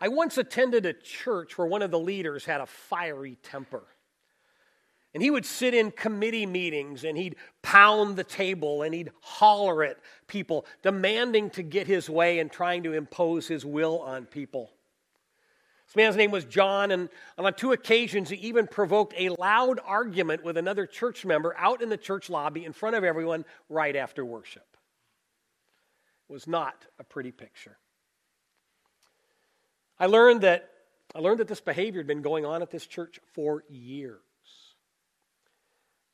I once attended a church where one of the leaders had a fiery temper. And he would sit in committee meetings and he'd pound the table and he'd holler at people, demanding to get his way and trying to impose his will on people. This man's name was John, and on two occasions he even provoked a loud argument with another church member out in the church lobby in front of everyone right after worship. It was not a pretty picture. I learned that I learned that this behavior had been going on at this church for years.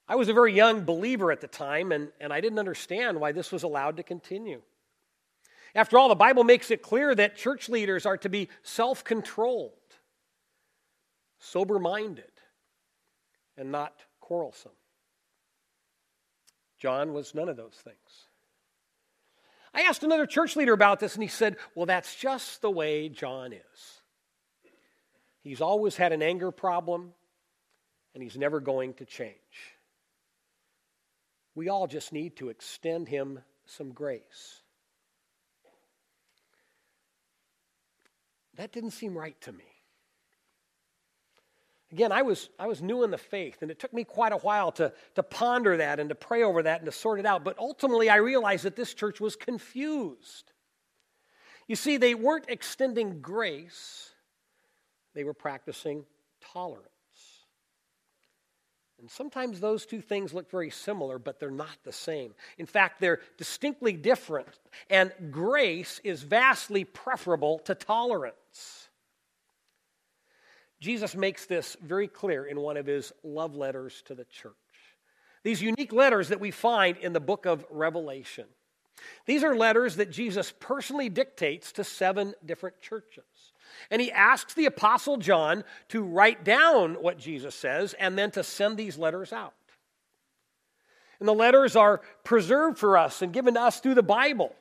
I was a very young believer at the time, and, and I didn't understand why this was allowed to continue. After all, the Bible makes it clear that church leaders are to be self controlled, sober minded, and not quarrelsome. John was none of those things. I asked another church leader about this, and he said, Well, that's just the way John is. He's always had an anger problem, and he's never going to change. We all just need to extend him some grace. That didn't seem right to me. Again, I was, I was new in the faith, and it took me quite a while to, to ponder that and to pray over that and to sort it out. But ultimately, I realized that this church was confused. You see, they weren't extending grace, they were practicing tolerance. And sometimes those two things look very similar, but they're not the same. In fact, they're distinctly different, and grace is vastly preferable to tolerance. Jesus makes this very clear in one of his love letters to the church. These unique letters that we find in the book of Revelation. These are letters that Jesus personally dictates to seven different churches. And he asks the Apostle John to write down what Jesus says and then to send these letters out. And the letters are preserved for us and given to us through the Bible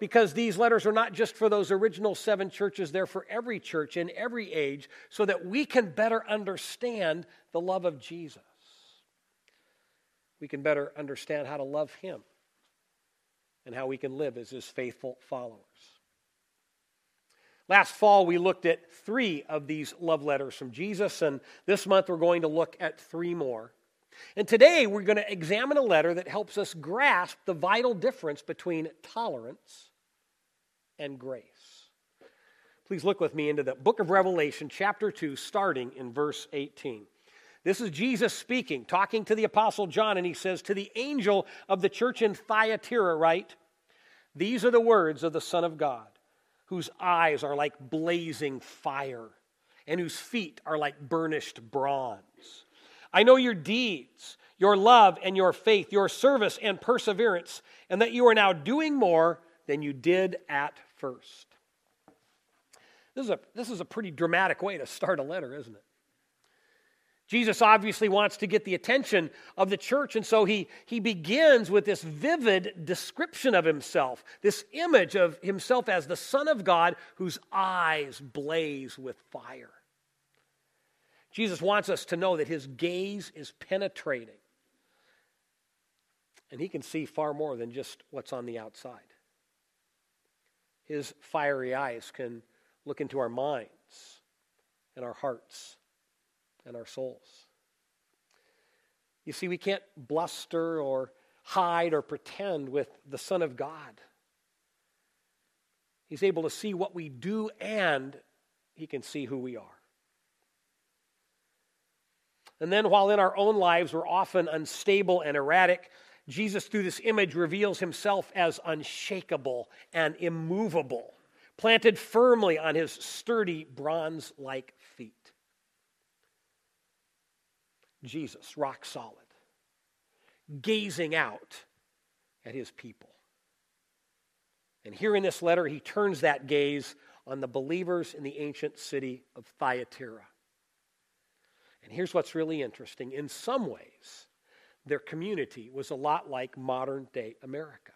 because these letters are not just for those original seven churches, they're for every church in every age so that we can better understand the love of Jesus. We can better understand how to love him and how we can live as his faithful followers. Last fall, we looked at three of these love letters from Jesus, and this month we're going to look at three more. And today we're going to examine a letter that helps us grasp the vital difference between tolerance and grace. Please look with me into the book of Revelation, chapter 2, starting in verse 18. This is Jesus speaking, talking to the Apostle John, and he says, To the angel of the church in Thyatira, write, These are the words of the Son of God whose eyes are like blazing fire and whose feet are like burnished bronze. I know your deeds, your love and your faith, your service and perseverance, and that you are now doing more than you did at first. This is a, this is a pretty dramatic way to start a letter, isn't it? Jesus obviously wants to get the attention of the church, and so he, he begins with this vivid description of himself, this image of himself as the Son of God whose eyes blaze with fire. Jesus wants us to know that his gaze is penetrating, and he can see far more than just what's on the outside. His fiery eyes can look into our minds and our hearts and our souls. You see, we can't bluster or hide or pretend with the Son of God. He's able to see what we do and he can see who we are. And then, while in our own lives we're often unstable and erratic, Jesus, through this image, reveals himself as unshakable and immovable, planted firmly on his sturdy bronze like feet. Jesus, rock solid, gazing out at his people. And here in this letter, he turns that gaze on the believers in the ancient city of Thyatira. And here's what's really interesting. In some ways, their community was a lot like modern day America.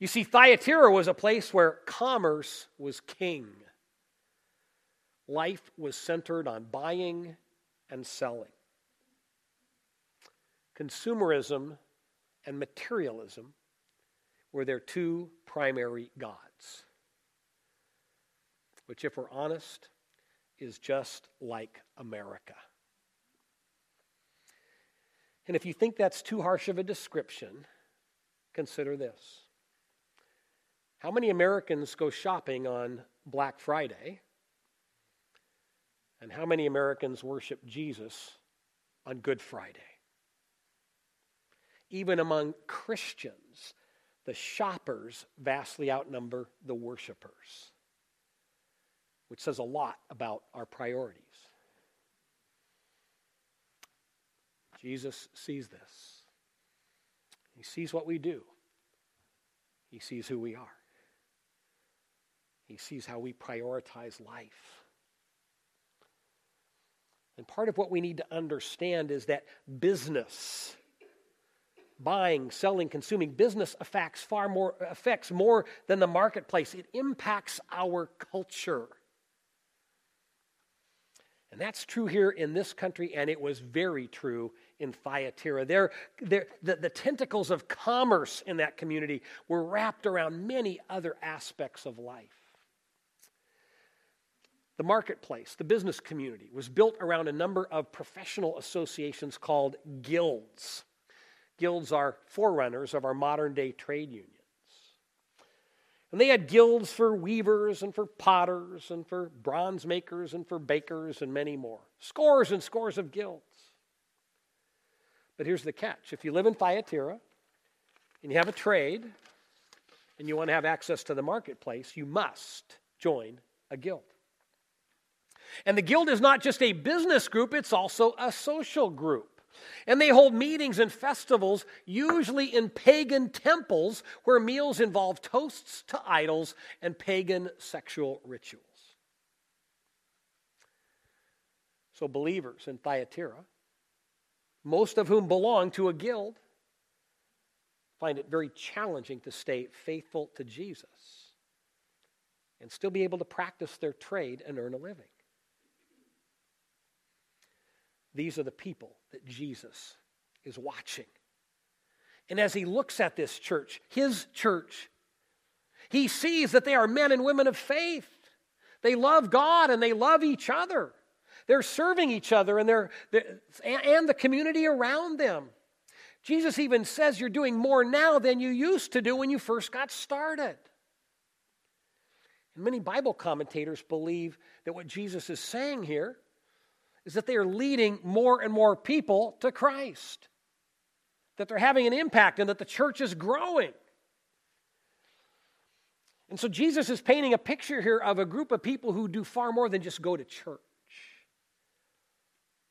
You see, Thyatira was a place where commerce was king. Life was centered on buying and selling. Consumerism and materialism were their two primary gods. which, if we're honest, is just like America. And if you think that's too harsh of a description, consider this. How many Americans go shopping on Black Friday? And how many Americans worship Jesus on Good Friday? Even among Christians, the shoppers vastly outnumber the worshipers, which says a lot about our priorities. Jesus sees this. He sees what we do. He sees who we are. He sees how we prioritize life. And part of what we need to understand is that business, buying, selling, consuming, business affects far more affects more than the marketplace. It impacts our culture. And that's true here in this country, and it was very true in Thyatira. There, there, the, the tentacles of commerce in that community were wrapped around many other aspects of life. The marketplace, the business community, was built around a number of professional associations called guilds. Guilds are forerunners of our modern day trade unions. And they had guilds for weavers and for potters and for bronze makers and for bakers and many more. Scores and scores of guilds. But here's the catch if you live in Thyatira and you have a trade and you want to have access to the marketplace, you must join a guild. And the guild is not just a business group, it's also a social group. And they hold meetings and festivals, usually in pagan temples, where meals involve toasts to idols and pagan sexual rituals. So, believers in Thyatira, most of whom belong to a guild, find it very challenging to stay faithful to Jesus and still be able to practice their trade and earn a living. These are the people that Jesus is watching. And as he looks at this church, his church, he sees that they are men and women of faith. They love God and they love each other. They're serving each other and, they're, they're, and the community around them. Jesus even says you're doing more now than you used to do when you first got started. And many Bible commentators believe that what Jesus is saying here is that they are leading more and more people to Christ, that they're having an impact, and that the church is growing. And so Jesus is painting a picture here of a group of people who do far more than just go to church.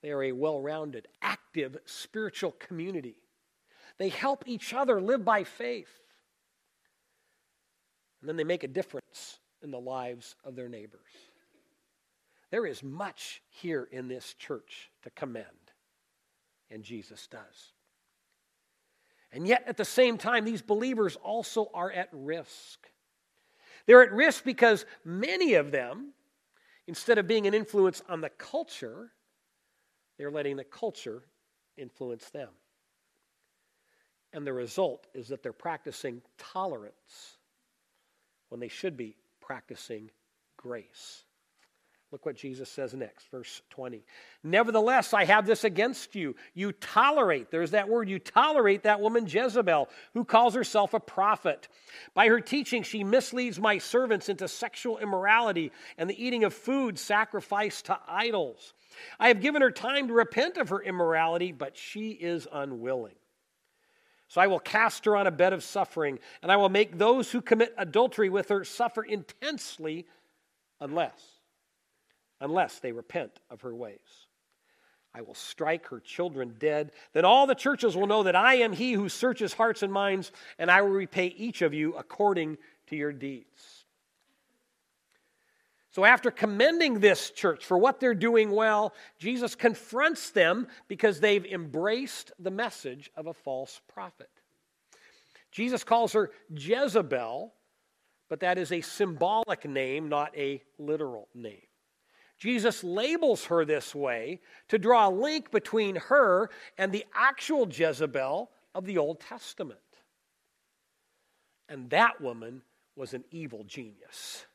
They are a well rounded, active spiritual community. They help each other live by faith. And then they make a difference in the lives of their neighbors. There is much here in this church to commend, and Jesus does. And yet, at the same time, these believers also are at risk. They're at risk because many of them, instead of being an influence on the culture, they're letting the culture influence them. And the result is that they're practicing tolerance when they should be practicing grace. Look what Jesus says next, verse 20. Nevertheless, I have this against you. You tolerate, there's that word, you tolerate that woman Jezebel, who calls herself a prophet. By her teaching, she misleads my servants into sexual immorality and the eating of food sacrificed to idols. I have given her time to repent of her immorality, but she is unwilling. So I will cast her on a bed of suffering, and I will make those who commit adultery with her suffer intensely, unless unless they repent of her ways. I will strike her children dead. Then all the churches will know that I am he who searches hearts and minds, and I will repay each of you according to your deeds. So, after commending this church for what they're doing well, Jesus confronts them because they've embraced the message of a false prophet. Jesus calls her Jezebel, but that is a symbolic name, not a literal name. Jesus labels her this way to draw a link between her and the actual Jezebel of the Old Testament. And that woman was an evil genius.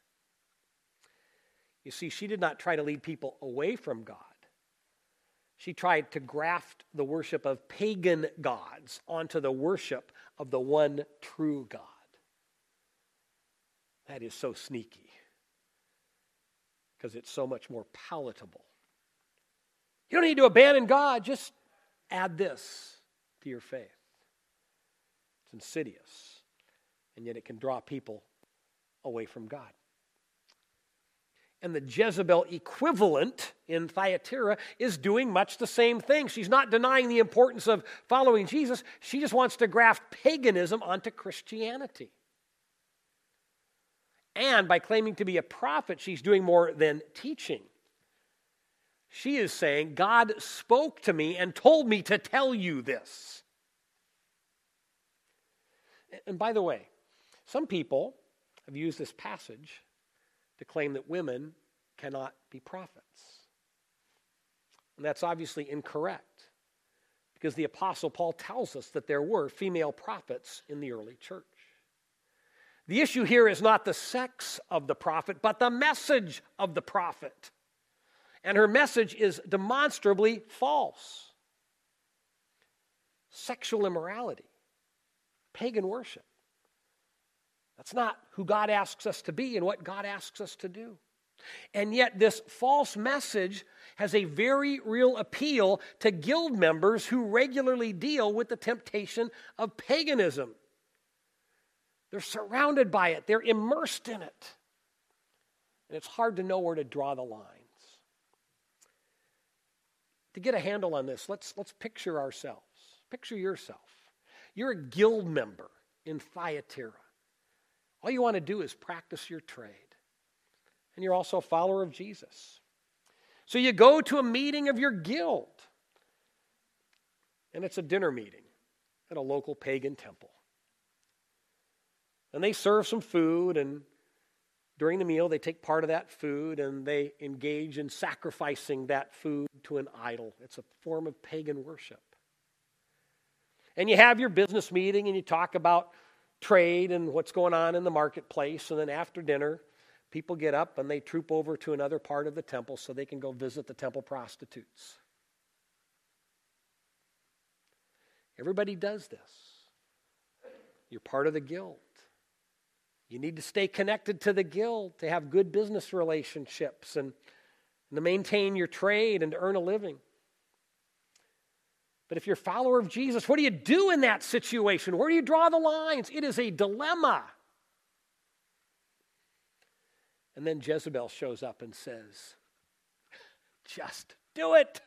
You see, she did not try to lead people away from God. She tried to graft the worship of pagan gods onto the worship of the one true God. That is so sneaky because it's so much more palatable. You don't need to abandon God, just add this to your faith. It's insidious, and yet it can draw people away from God. And the Jezebel equivalent in Thyatira is doing much the same thing. She's not denying the importance of following Jesus, she just wants to graft paganism onto Christianity. And by claiming to be a prophet, she's doing more than teaching. She is saying, God spoke to me and told me to tell you this. And by the way, some people have used this passage to claim that women cannot be prophets. And that's obviously incorrect because the Apostle Paul tells us that there were female prophets in the early church. The issue here is not the sex of the prophet, but the message of the prophet. And her message is demonstrably false sexual immorality, pagan worship. That's not who God asks us to be and what God asks us to do. And yet, this false message has a very real appeal to guild members who regularly deal with the temptation of paganism. They're surrounded by it, they're immersed in it. And it's hard to know where to draw the lines. To get a handle on this, let's, let's picture ourselves. Picture yourself. You're a guild member in Thyatira. All you want to do is practice your trade. And you're also a follower of Jesus. So you go to a meeting of your guild, and it's a dinner meeting at a local pagan temple. And they serve some food, and during the meal, they take part of that food and they engage in sacrificing that food to an idol. It's a form of pagan worship. And you have your business meeting and you talk about trade and what's going on in the marketplace. And then after dinner, people get up and they troop over to another part of the temple so they can go visit the temple prostitutes. Everybody does this. You're part of the guild. You need to stay connected to the guild to have good business relationships and, to maintain your trade and to earn a living. But if you're a follower of Jesus, what do you do in that situation? Where do you draw the lines? It is a dilemma. And then Jezebel shows up and says, Just do it.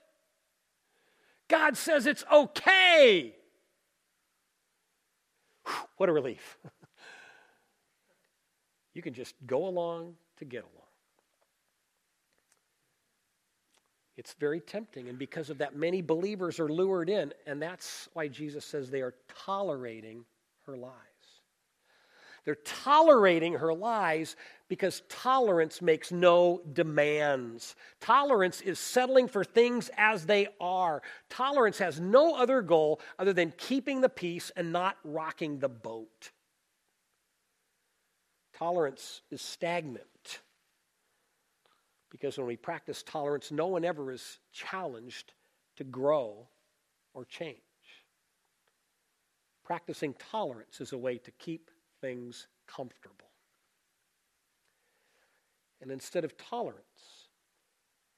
God says it's okay. What a relief. You can just go along to get along. It's very tempting, and because of that, many believers are lured in, and that's why Jesus says they are tolerating her lies. They're tolerating her lies because tolerance makes no demands. Tolerance is settling for things as they are. Tolerance has no other goal other than keeping the peace and not rocking the boat. Tolerance is stagnant. Because when we practice tolerance, no one ever is challenged to grow or change. Practicing tolerance is a way to keep things comfortable. And instead of tolerance,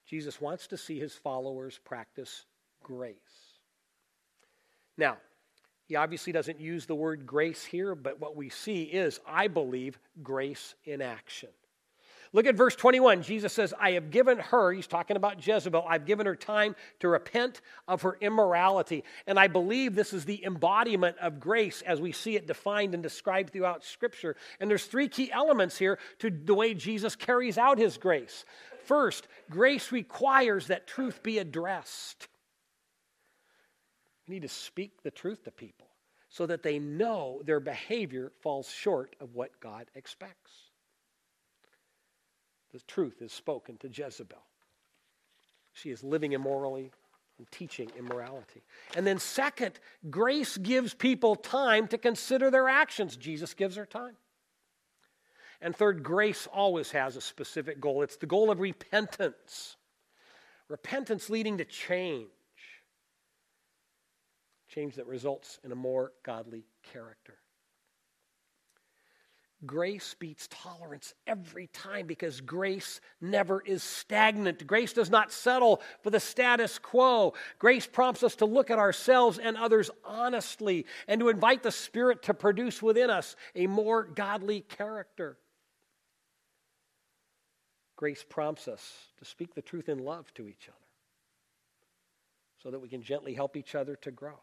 Jesus wants to see his followers practice grace. Now, he obviously doesn't use the word grace here, but what we see is, I believe, grace in action. Look at verse 21. Jesus says, I have given her, he's talking about Jezebel, I've given her time to repent of her immorality. And I believe this is the embodiment of grace as we see it defined and described throughout Scripture. And there's three key elements here to the way Jesus carries out his grace. First, grace requires that truth be addressed. We need to speak the truth to people so that they know their behavior falls short of what God expects. The truth is spoken to Jezebel. She is living immorally and teaching immorality. And then, second, grace gives people time to consider their actions. Jesus gives her time. And third, grace always has a specific goal it's the goal of repentance. Repentance leading to change. Change that results in a more godly character. Grace beats tolerance every time because grace never is stagnant. Grace does not settle for the status quo. Grace prompts us to look at ourselves and others honestly and to invite the Spirit to produce within us a more godly character. Grace prompts us to speak the truth in love to each other so that we can gently help each other to grow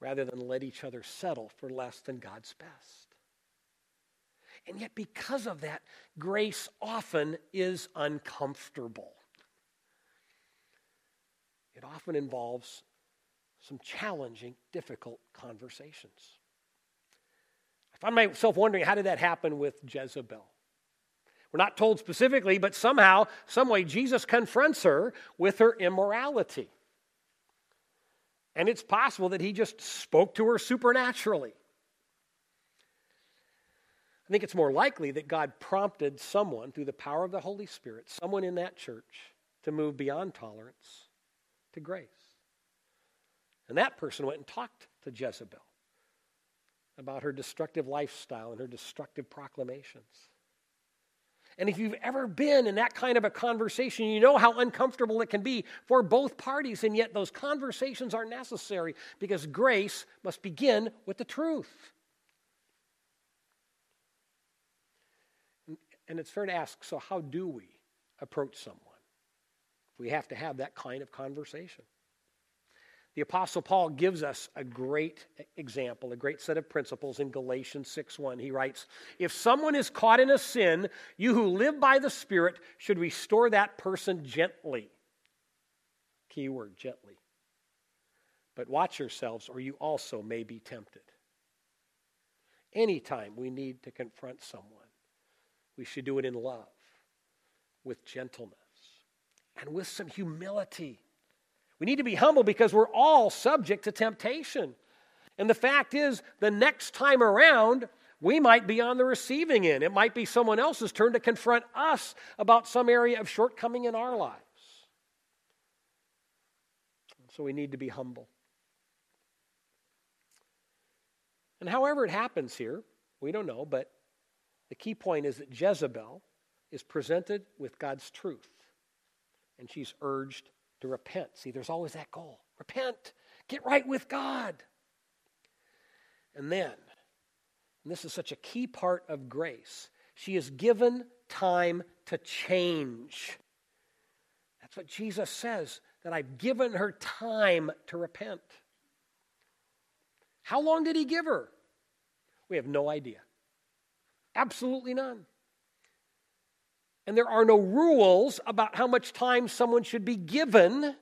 rather than let each other settle for less than God's best. And yet, because of that, grace often is uncomfortable. It often involves some challenging, difficult conversations. I find myself wondering how did that happen with Jezebel? We're not told specifically, but somehow, some way, Jesus confronts her with her immorality. And it's possible that he just spoke to her supernaturally. I think it's more likely that God prompted someone through the power of the Holy Spirit, someone in that church, to move beyond tolerance to grace. And that person went and talked to Jezebel about her destructive lifestyle and her destructive proclamations. And if you've ever been in that kind of a conversation, you know how uncomfortable it can be for both parties, and yet those conversations are necessary because grace must begin with the truth. And it's fair to ask so, how do we approach someone? if We have to have that kind of conversation. The Apostle Paul gives us a great example, a great set of principles in Galatians 6:1. He writes, If someone is caught in a sin, you who live by the Spirit should restore that person gently. Key word, gently. But watch yourselves, or you also may be tempted. Anytime we need to confront someone, we should do it in love, with gentleness, and with some humility. We need to be humble because we're all subject to temptation. And the fact is, the next time around, we might be on the receiving end. It might be someone else's turn to confront us about some area of shortcoming in our lives. So we need to be humble. And however it happens here, we don't know, but the key point is that Jezebel is presented with God's truth, and she's urged to repent. See, there's always that goal repent, get right with God. And then, and this is such a key part of grace, she is given time to change. That's what Jesus says, that I've given her time to repent. How long did he give her? We have no idea. Absolutely none. And there are no rules about how much time someone should be given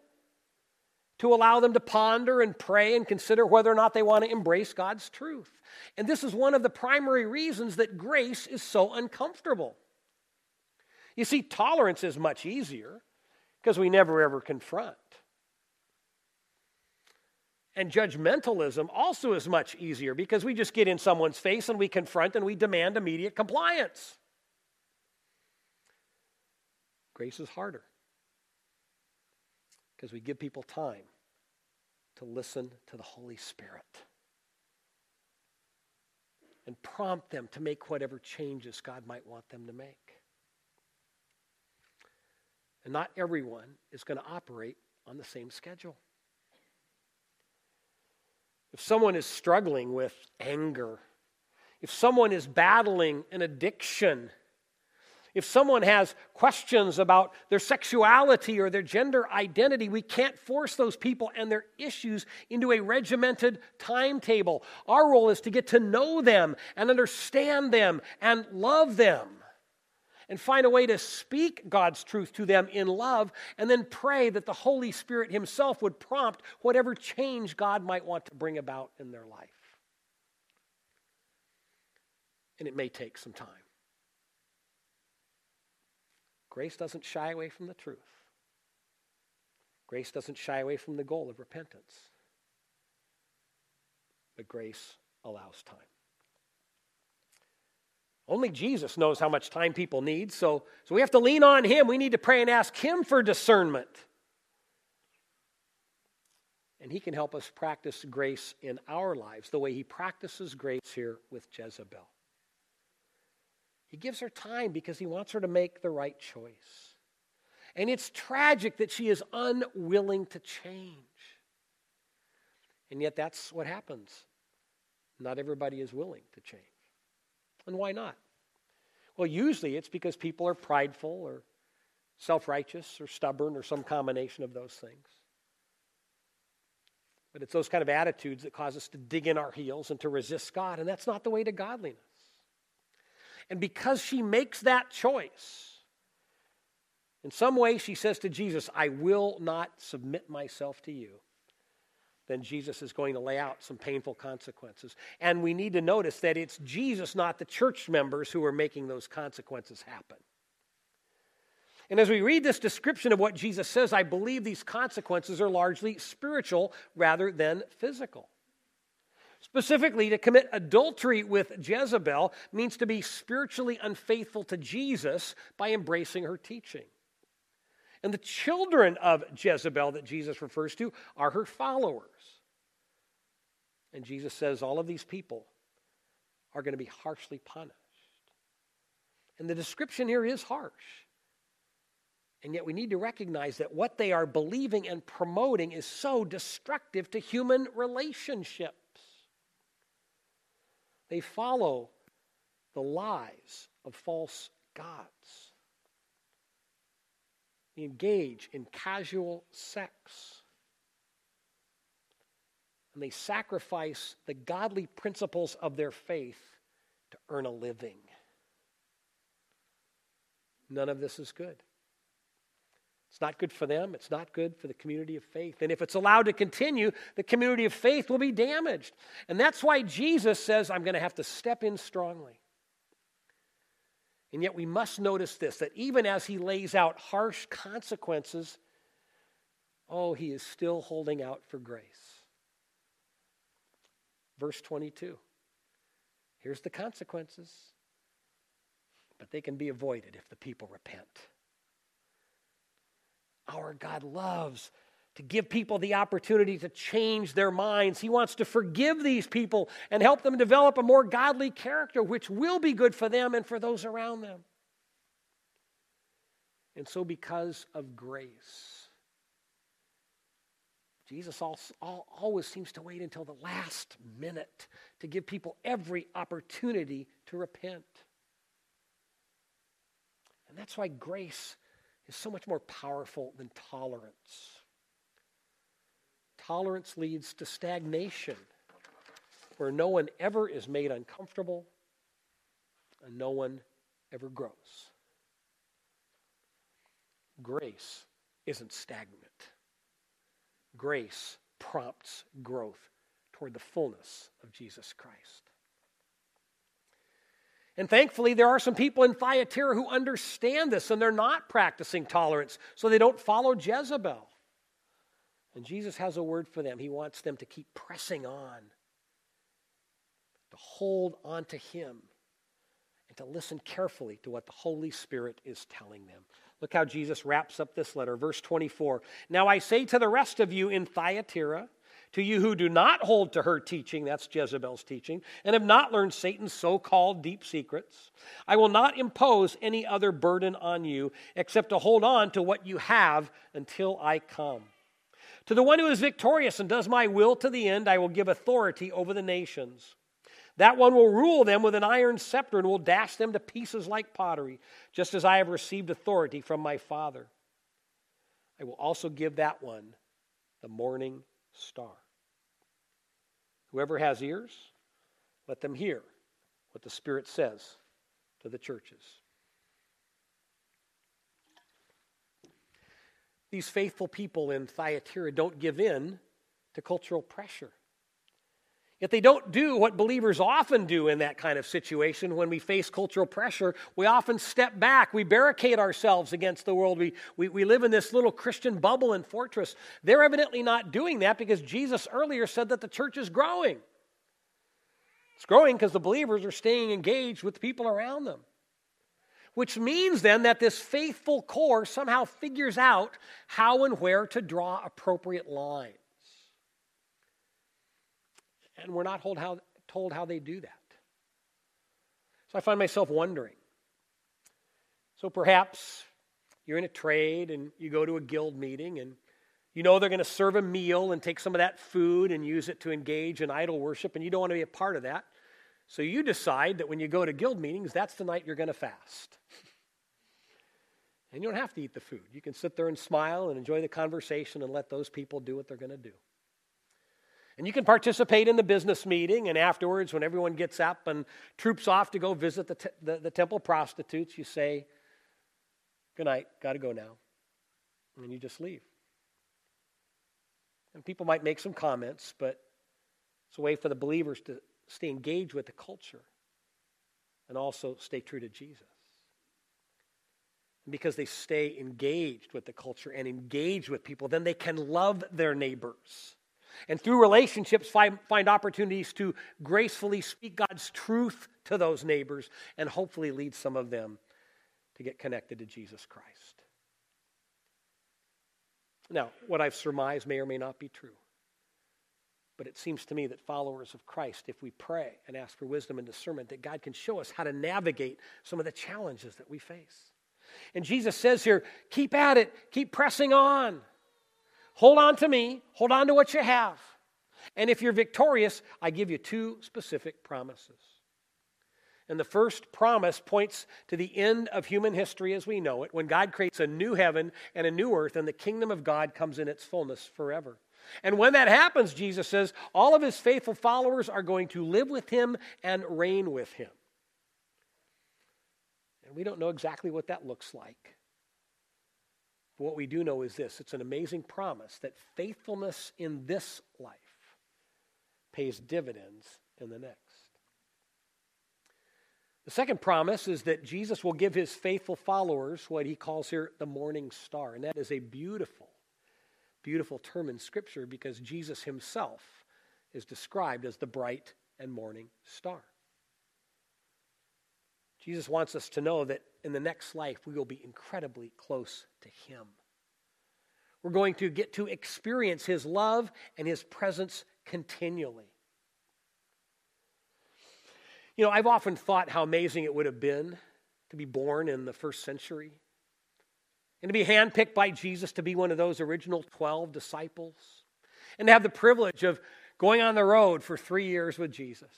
to allow them to ponder and pray and consider whether or not they want to embrace God's truth. And this is one of the primary reasons that grace is so uncomfortable. You see, tolerance is much easier because we never ever confront. And judgmentalism also is much easier because we just get in someone's face and we confront and we demand immediate compliance. Grace is harder because we give people time to listen to the Holy Spirit and prompt them to make whatever changes God might want them to make. And not everyone is going to operate on the same schedule. If someone is struggling with anger, if someone is battling an addiction, if someone has questions about their sexuality or their gender identity, we can't force those people and their issues into a regimented timetable. Our role is to get to know them and understand them and love them and find a way to speak God's truth to them in love, and then pray that the Holy Spirit Himself would prompt whatever change God might want to bring about in their life. And it may take some time. Grace doesn't shy away from the truth. Grace doesn't shy away from the goal of repentance. But grace allows time. Only Jesus knows how much time people need, so, so we have to lean on Him. We need to pray and ask Him for discernment. And He can help us practice grace in our lives the way He practices grace here with Jezebel. He gives her time because He wants her to make the right choice. And it's tragic that she is unwilling to change. And yet, that's what happens. Not everybody is willing to change. And why not? Well, usually it's because people are prideful or self righteous or stubborn or some combination of those things. But it's those kind of attitudes that cause us to dig in our heels and to resist God, and that's not the way to godliness. And because she makes that choice, in some way she says to Jesus, I will not submit myself to you then Jesus is going to lay out some painful consequences. And we need to notice that it's Jesus, not the church members, who are making those consequences happen. And as we read this description of what Jesus says, I believe these consequences are largely spiritual rather than physical. Specifically, to commit adultery with Jezebel means to be spiritually unfaithful to Jesus by embracing her teaching. And the children of Jezebel that Jesus refers to are her followers. And Jesus says all of these people are going to be harshly punished. And the description here is harsh. And yet we need to recognize that what they are believing and promoting is so destructive to human relationships. They follow the lies of false gods. They engage in casual sex. And they sacrifice the godly principles of their faith to earn a living. None of this is good. It's not good for them. It's not good for the community of faith. And if it's allowed to continue, the community of faith will be damaged. And that's why Jesus says, I'm going to have to step in strongly. And yet we must notice this that even as he lays out harsh consequences, oh, he is still holding out for grace. Verse 22. Here's the consequences, but they can be avoided if the people repent. Our God loves to give people the opportunity to change their minds. He wants to forgive these people and help them develop a more godly character, which will be good for them and for those around them. And so, because of grace, Jesus always seems to wait until the last minute to give people every opportunity to repent. And that's why grace is so much more powerful than tolerance. Tolerance leads to stagnation, where no one ever is made uncomfortable and no one ever grows. Grace isn't stagnant, grace prompts growth toward the fullness of Jesus Christ. And thankfully, there are some people in Thyatira who understand this and they're not practicing tolerance, so they don't follow Jezebel. And Jesus has a word for them. He wants them to keep pressing on, to hold on to Him, and to listen carefully to what the Holy Spirit is telling them. Look how Jesus wraps up this letter. Verse 24 Now I say to the rest of you in Thyatira, to you who do not hold to her teaching, that's Jezebel's teaching, and have not learned Satan's so called deep secrets, I will not impose any other burden on you except to hold on to what you have until I come. To the one who is victorious and does my will to the end, I will give authority over the nations. That one will rule them with an iron scepter and will dash them to pieces like pottery, just as I have received authority from my Father. I will also give that one the morning star. Whoever has ears, let them hear what the Spirit says to the churches. These faithful people in Thyatira don't give in to cultural pressure. Yet they don't do what believers often do in that kind of situation when we face cultural pressure. We often step back, we barricade ourselves against the world. We, we, we live in this little Christian bubble and fortress. They're evidently not doing that because Jesus earlier said that the church is growing. It's growing because the believers are staying engaged with people around them. Which means then that this faithful core somehow figures out how and where to draw appropriate lines. And we're not told how, told how they do that. So I find myself wondering. So perhaps you're in a trade and you go to a guild meeting and you know they're going to serve a meal and take some of that food and use it to engage in idol worship, and you don't want to be a part of that. So you decide that when you go to guild meetings, that's the night you're going to fast. And you don't have to eat the food. You can sit there and smile and enjoy the conversation and let those people do what they're going to do. And you can participate in the business meeting, and afterwards, when everyone gets up and troops off to go visit the, the, the temple prostitutes, you say, Good night, got to go now. And you just leave. And people might make some comments, but it's a way for the believers to stay engaged with the culture and also stay true to Jesus. And because they stay engaged with the culture and engaged with people, then they can love their neighbors. And through relationships, find, find opportunities to gracefully speak God's truth to those neighbors and hopefully lead some of them to get connected to Jesus Christ. Now, what I've surmised may or may not be true. But it seems to me that followers of Christ, if we pray and ask for wisdom and discernment, that God can show us how to navigate some of the challenges that we face. And Jesus says here, keep at it, keep pressing on. Hold on to me, hold on to what you have. And if you're victorious, I give you two specific promises. And the first promise points to the end of human history as we know it, when God creates a new heaven and a new earth, and the kingdom of God comes in its fullness forever. And when that happens, Jesus says, all of his faithful followers are going to live with him and reign with him. And we don't know exactly what that looks like. But what we do know is this it's an amazing promise that faithfulness in this life pays dividends in the next. The second promise is that Jesus will give his faithful followers what he calls here the morning star. And that is a beautiful, beautiful term in Scripture because Jesus himself is described as the bright and morning star. Jesus wants us to know that in the next life we will be incredibly close to him. We're going to get to experience his love and his presence continually. You know, I've often thought how amazing it would have been to be born in the first century and to be handpicked by Jesus to be one of those original 12 disciples and to have the privilege of going on the road for three years with Jesus,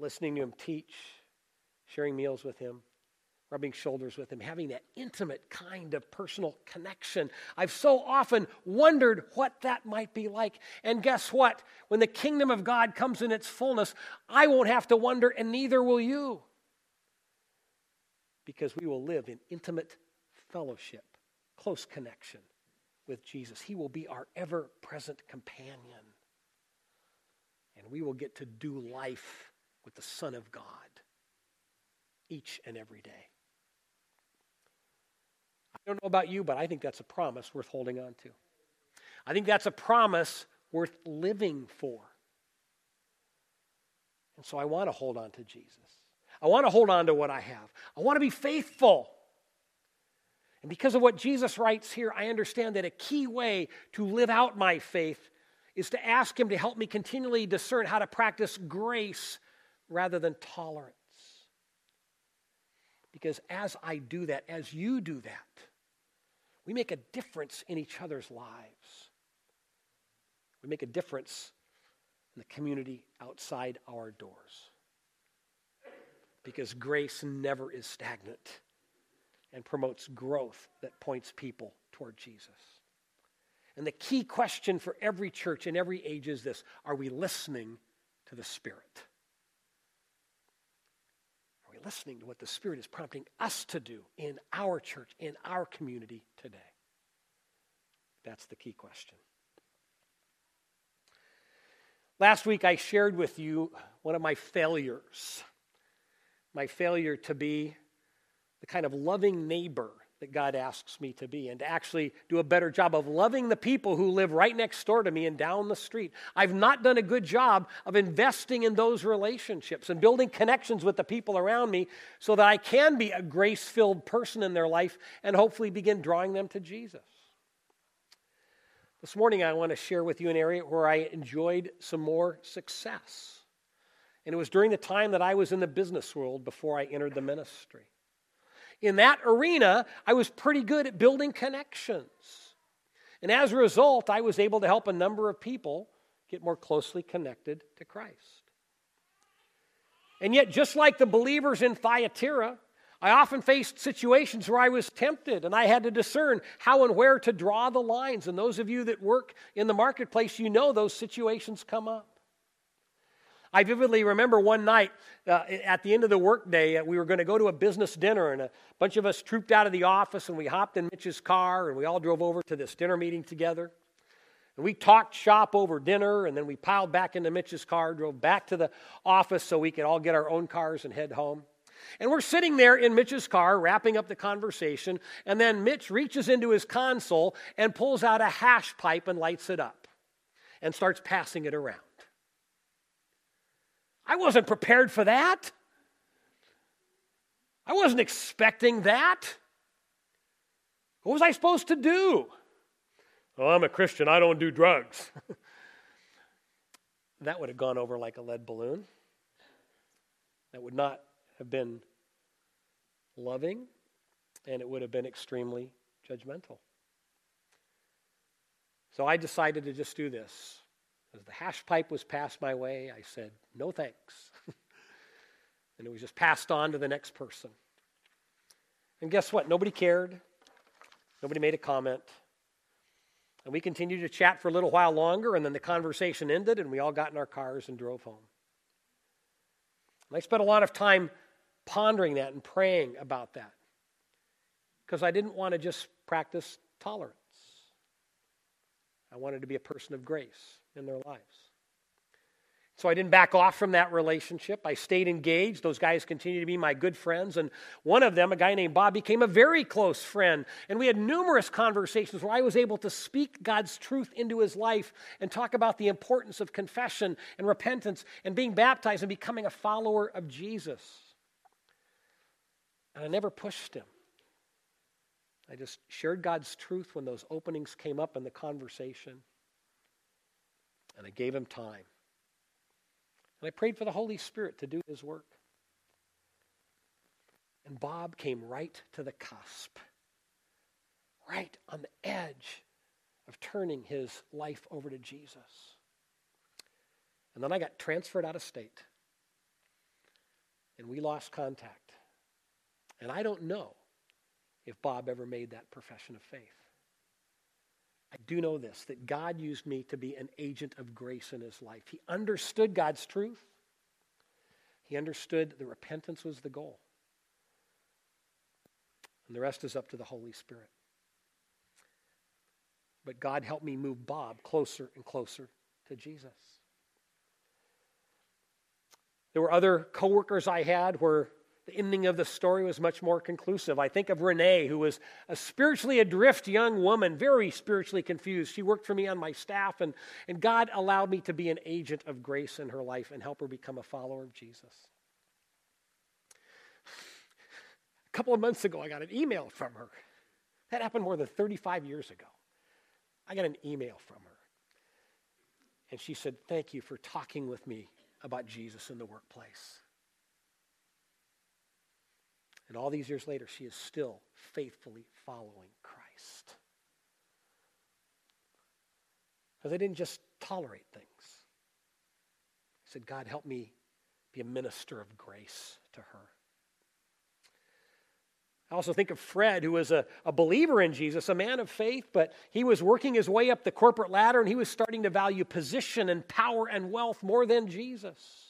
listening to him teach, sharing meals with him, rubbing shoulders with him, having that intimate kind of personal connection. I've so often wondered what that might be like. And guess what? When the kingdom of God comes in its fullness, I won't have to wonder, and neither will you. Because we will live in intimate fellowship, close connection with Jesus. He will be our ever present companion. And we will get to do life with the Son of God each and every day. I don't know about you, but I think that's a promise worth holding on to. I think that's a promise worth living for. And so I want to hold on to Jesus. I want to hold on to what I have. I want to be faithful. And because of what Jesus writes here, I understand that a key way to live out my faith is to ask Him to help me continually discern how to practice grace rather than tolerance. Because as I do that, as you do that, we make a difference in each other's lives. We make a difference in the community outside our doors. Because grace never is stagnant and promotes growth that points people toward Jesus. And the key question for every church in every age is this Are we listening to the Spirit? Listening to what the Spirit is prompting us to do in our church, in our community today? That's the key question. Last week, I shared with you one of my failures my failure to be the kind of loving neighbor that God asks me to be and to actually do a better job of loving the people who live right next door to me and down the street. I've not done a good job of investing in those relationships and building connections with the people around me so that I can be a grace filled person in their life and hopefully begin drawing them to Jesus. This morning, I want to share with you an area where I enjoyed some more success. And it was during the time that I was in the business world before I entered the ministry in that arena, I was pretty good at building connections. And as a result, I was able to help a number of people get more closely connected to Christ. And yet, just like the believers in Thyatira, I often faced situations where I was tempted and I had to discern how and where to draw the lines. And those of you that work in the marketplace, you know those situations come up. I vividly remember one night uh, at the end of the workday, uh, we were going to go to a business dinner, and a bunch of us trooped out of the office, and we hopped in Mitch's car, and we all drove over to this dinner meeting together. And we talked shop over dinner, and then we piled back into Mitch's car, drove back to the office so we could all get our own cars and head home. And we're sitting there in Mitch's car, wrapping up the conversation, and then Mitch reaches into his console and pulls out a hash pipe and lights it up and starts passing it around. I wasn't prepared for that. I wasn't expecting that. What was I supposed to do? Oh, I'm a Christian. I don't do drugs. that would have gone over like a lead balloon. That would not have been loving, and it would have been extremely judgmental. So I decided to just do this. As the hash pipe was passed my way, I said, no thanks. and it was just passed on to the next person. And guess what? Nobody cared. Nobody made a comment. And we continued to chat for a little while longer, and then the conversation ended, and we all got in our cars and drove home. And I spent a lot of time pondering that and praying about that because I didn't want to just practice tolerance. I wanted to be a person of grace in their lives. So I didn't back off from that relationship. I stayed engaged. Those guys continue to be my good friends. And one of them, a guy named Bob, became a very close friend. And we had numerous conversations where I was able to speak God's truth into his life and talk about the importance of confession and repentance and being baptized and becoming a follower of Jesus. And I never pushed him. I just shared God's truth when those openings came up in the conversation and I gave him time. And I prayed for the Holy Spirit to do his work. And Bob came right to the cusp, right on the edge of turning his life over to Jesus. And then I got transferred out of state. And we lost contact. And I don't know if Bob ever made that profession of faith. I do know this that God used me to be an agent of grace in his life. He understood God's truth, he understood that repentance was the goal. And the rest is up to the Holy Spirit. But God helped me move Bob closer and closer to Jesus. There were other coworkers I had where the ending of the story was much more conclusive. I think of Renee, who was a spiritually adrift young woman, very spiritually confused. She worked for me on my staff, and, and God allowed me to be an agent of grace in her life and help her become a follower of Jesus. A couple of months ago, I got an email from her. That happened more than 35 years ago. I got an email from her. And she said, Thank you for talking with me about Jesus in the workplace. And all these years later, she is still faithfully following Christ. Because I didn't just tolerate things. I said, God, help me be a minister of grace to her. I also think of Fred, who was a, a believer in Jesus, a man of faith, but he was working his way up the corporate ladder and he was starting to value position and power and wealth more than Jesus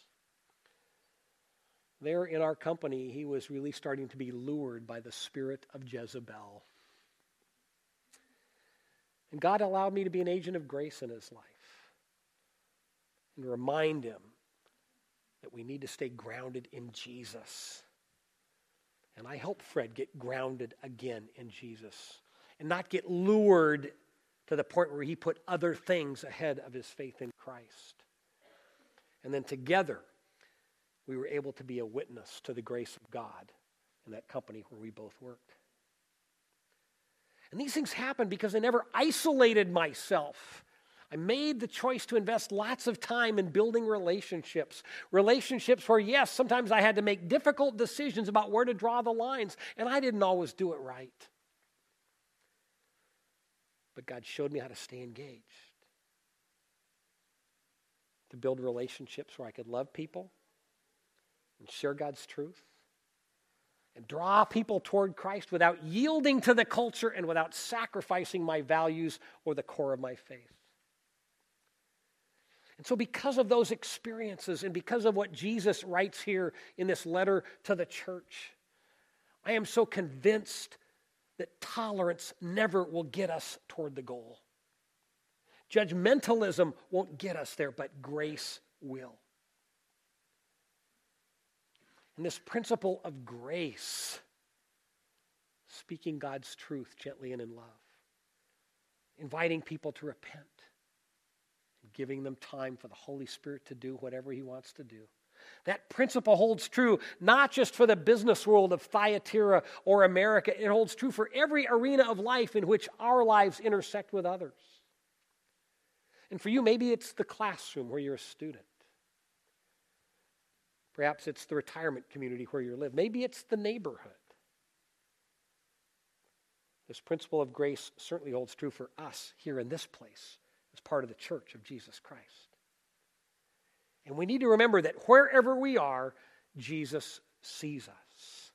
there in our company, he was really starting to be lured by the spirit of Jezebel. And God allowed me to be an agent of grace in his life and remind him that we need to stay grounded in Jesus. And I helped Fred get grounded again in Jesus and not get lured to the point where he put other things ahead of his faith in Christ. And then together, we were able to be a witness to the grace of God in that company where we both worked. And these things happened because I never isolated myself. I made the choice to invest lots of time in building relationships. Relationships where, yes, sometimes I had to make difficult decisions about where to draw the lines, and I didn't always do it right. But God showed me how to stay engaged, to build relationships where I could love people and share God's truth and draw people toward Christ without yielding to the culture and without sacrificing my values or the core of my faith. And so, because of those experiences and because of what Jesus writes here in this letter to the church, I am so convinced that tolerance never will get us toward the goal. Judgmentalism won't get us there, but grace will. And this principle of grace, speaking God's truth gently and in love, inviting people to repent, giving them time for the Holy Spirit to do whatever He wants to do. That principle holds true not just for the business world of Thyatira or America, it holds true for every arena of life in which our lives intersect with others. And for you, maybe it's the classroom where you're a student. Perhaps it's the retirement community where you live. Maybe it's the neighborhood. This principle of grace certainly holds true for us here in this place as part of the church of Jesus Christ. And we need to remember that wherever we are, Jesus sees us.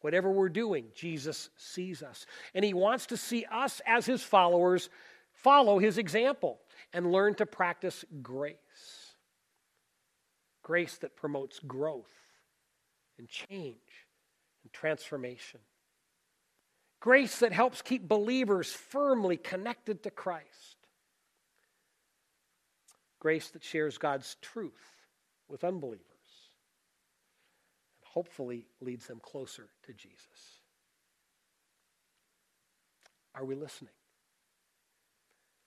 Whatever we're doing, Jesus sees us. And he wants to see us as his followers follow his example and learn to practice grace grace that promotes growth and change and transformation. Grace that helps keep believers firmly connected to Christ. Grace that shares God's truth with unbelievers and hopefully leads them closer to Jesus. Are we listening?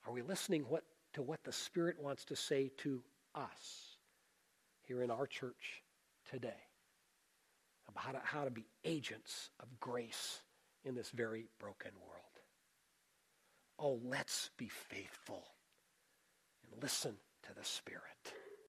Are we listening what, to what the Spirit wants to say to us? Here in our church today about how to, how to be agents of grace in this very broken world. Oh, let's be faithful and listen to the Spirit.